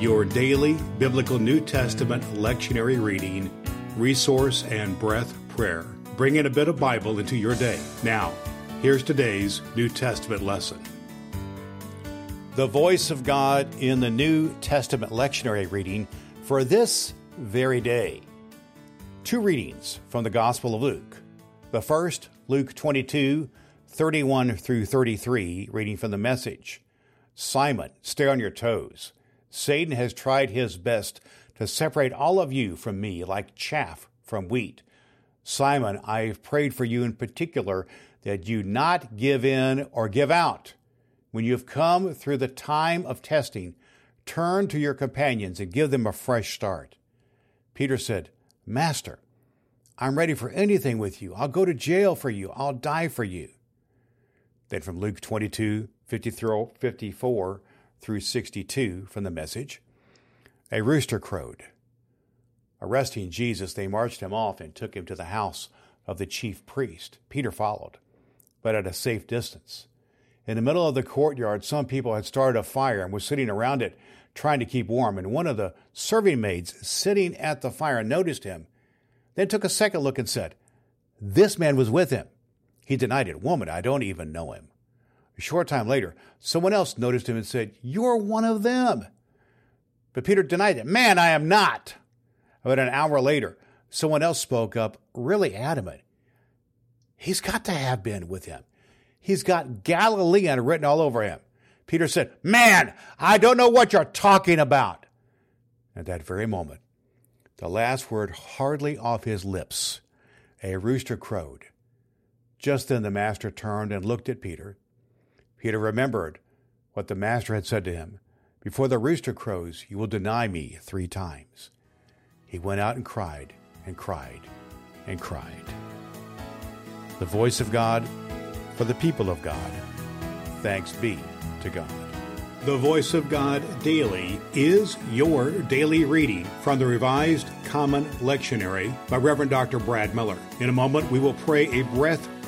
your daily biblical New Testament lectionary reading, resource, and breath prayer, bringing a bit of Bible into your day. Now, here's today's New Testament lesson. The voice of God in the New Testament lectionary reading for this very day. Two readings from the Gospel of Luke. The first, Luke 22, 31 through 33, reading from the message. Simon, stay on your toes. Satan has tried his best to separate all of you from me like chaff from wheat. Simon, I have prayed for you in particular that you not give in or give out. When you have come through the time of testing, turn to your companions and give them a fresh start. Peter said, Master, I'm ready for anything with you. I'll go to jail for you. I'll die for you. Then from Luke 22, 54 through 62 from the message, a rooster crowed. Arresting Jesus, they marched him off and took him to the house of the chief priest. Peter followed, but at a safe distance. In the middle of the courtyard, some people had started a fire and were sitting around it trying to keep warm. And one of the serving maids sitting at the fire noticed him, then took a second look and said, This man was with him. He denied it. Woman, I don't even know him. A short time later, someone else noticed him and said, You're one of them. But Peter denied it. Man, I am not. About an hour later, someone else spoke up, really adamant. He's got to have been with him. He's got Galilean written all over him. Peter said, Man, I don't know what you're talking about. At that very moment, the last word hardly off his lips, a rooster crowed. Just then the master turned and looked at Peter. Peter remembered what the master had said to him Before the rooster crows, you will deny me three times. He went out and cried and cried and cried. The voice of God for the people of God. Thanks be to God. The Voice of God Daily is your daily reading from the Revised Common Lectionary by Reverend Dr. Brad Miller. In a moment, we will pray a breath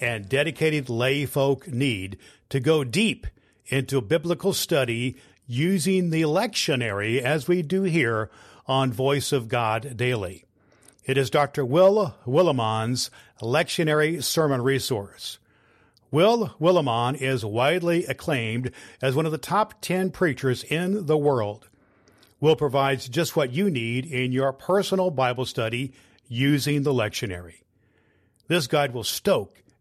and dedicated lay folk need to go deep into biblical study using the lectionary as we do here on Voice of God Daily. It is Dr. Will Willimon's lectionary sermon resource. Will Willimon is widely acclaimed as one of the top 10 preachers in the world. Will provides just what you need in your personal Bible study using the lectionary. This guide will stoke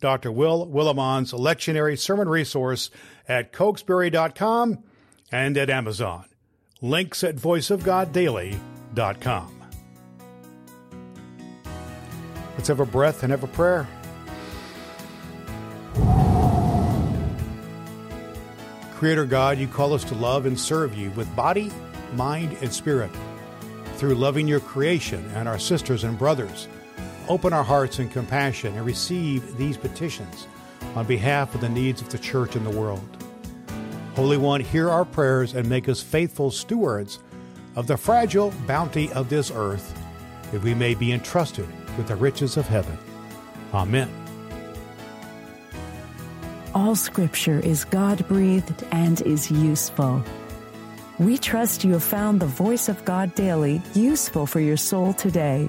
Dr. Will Willimon's lectionary sermon resource at cokesbury.com and at Amazon. Links at voiceofgoddaily.com. Let's have a breath and have a prayer. Creator God, you call us to love and serve you with body, mind, and spirit through loving your creation and our sisters and brothers open our hearts in compassion and receive these petitions on behalf of the needs of the church and the world. Holy One, hear our prayers and make us faithful stewards of the fragile bounty of this earth that we may be entrusted with the riches of heaven. Amen. All scripture is God breathed and is useful. We trust you have found the voice of God daily useful for your soul today.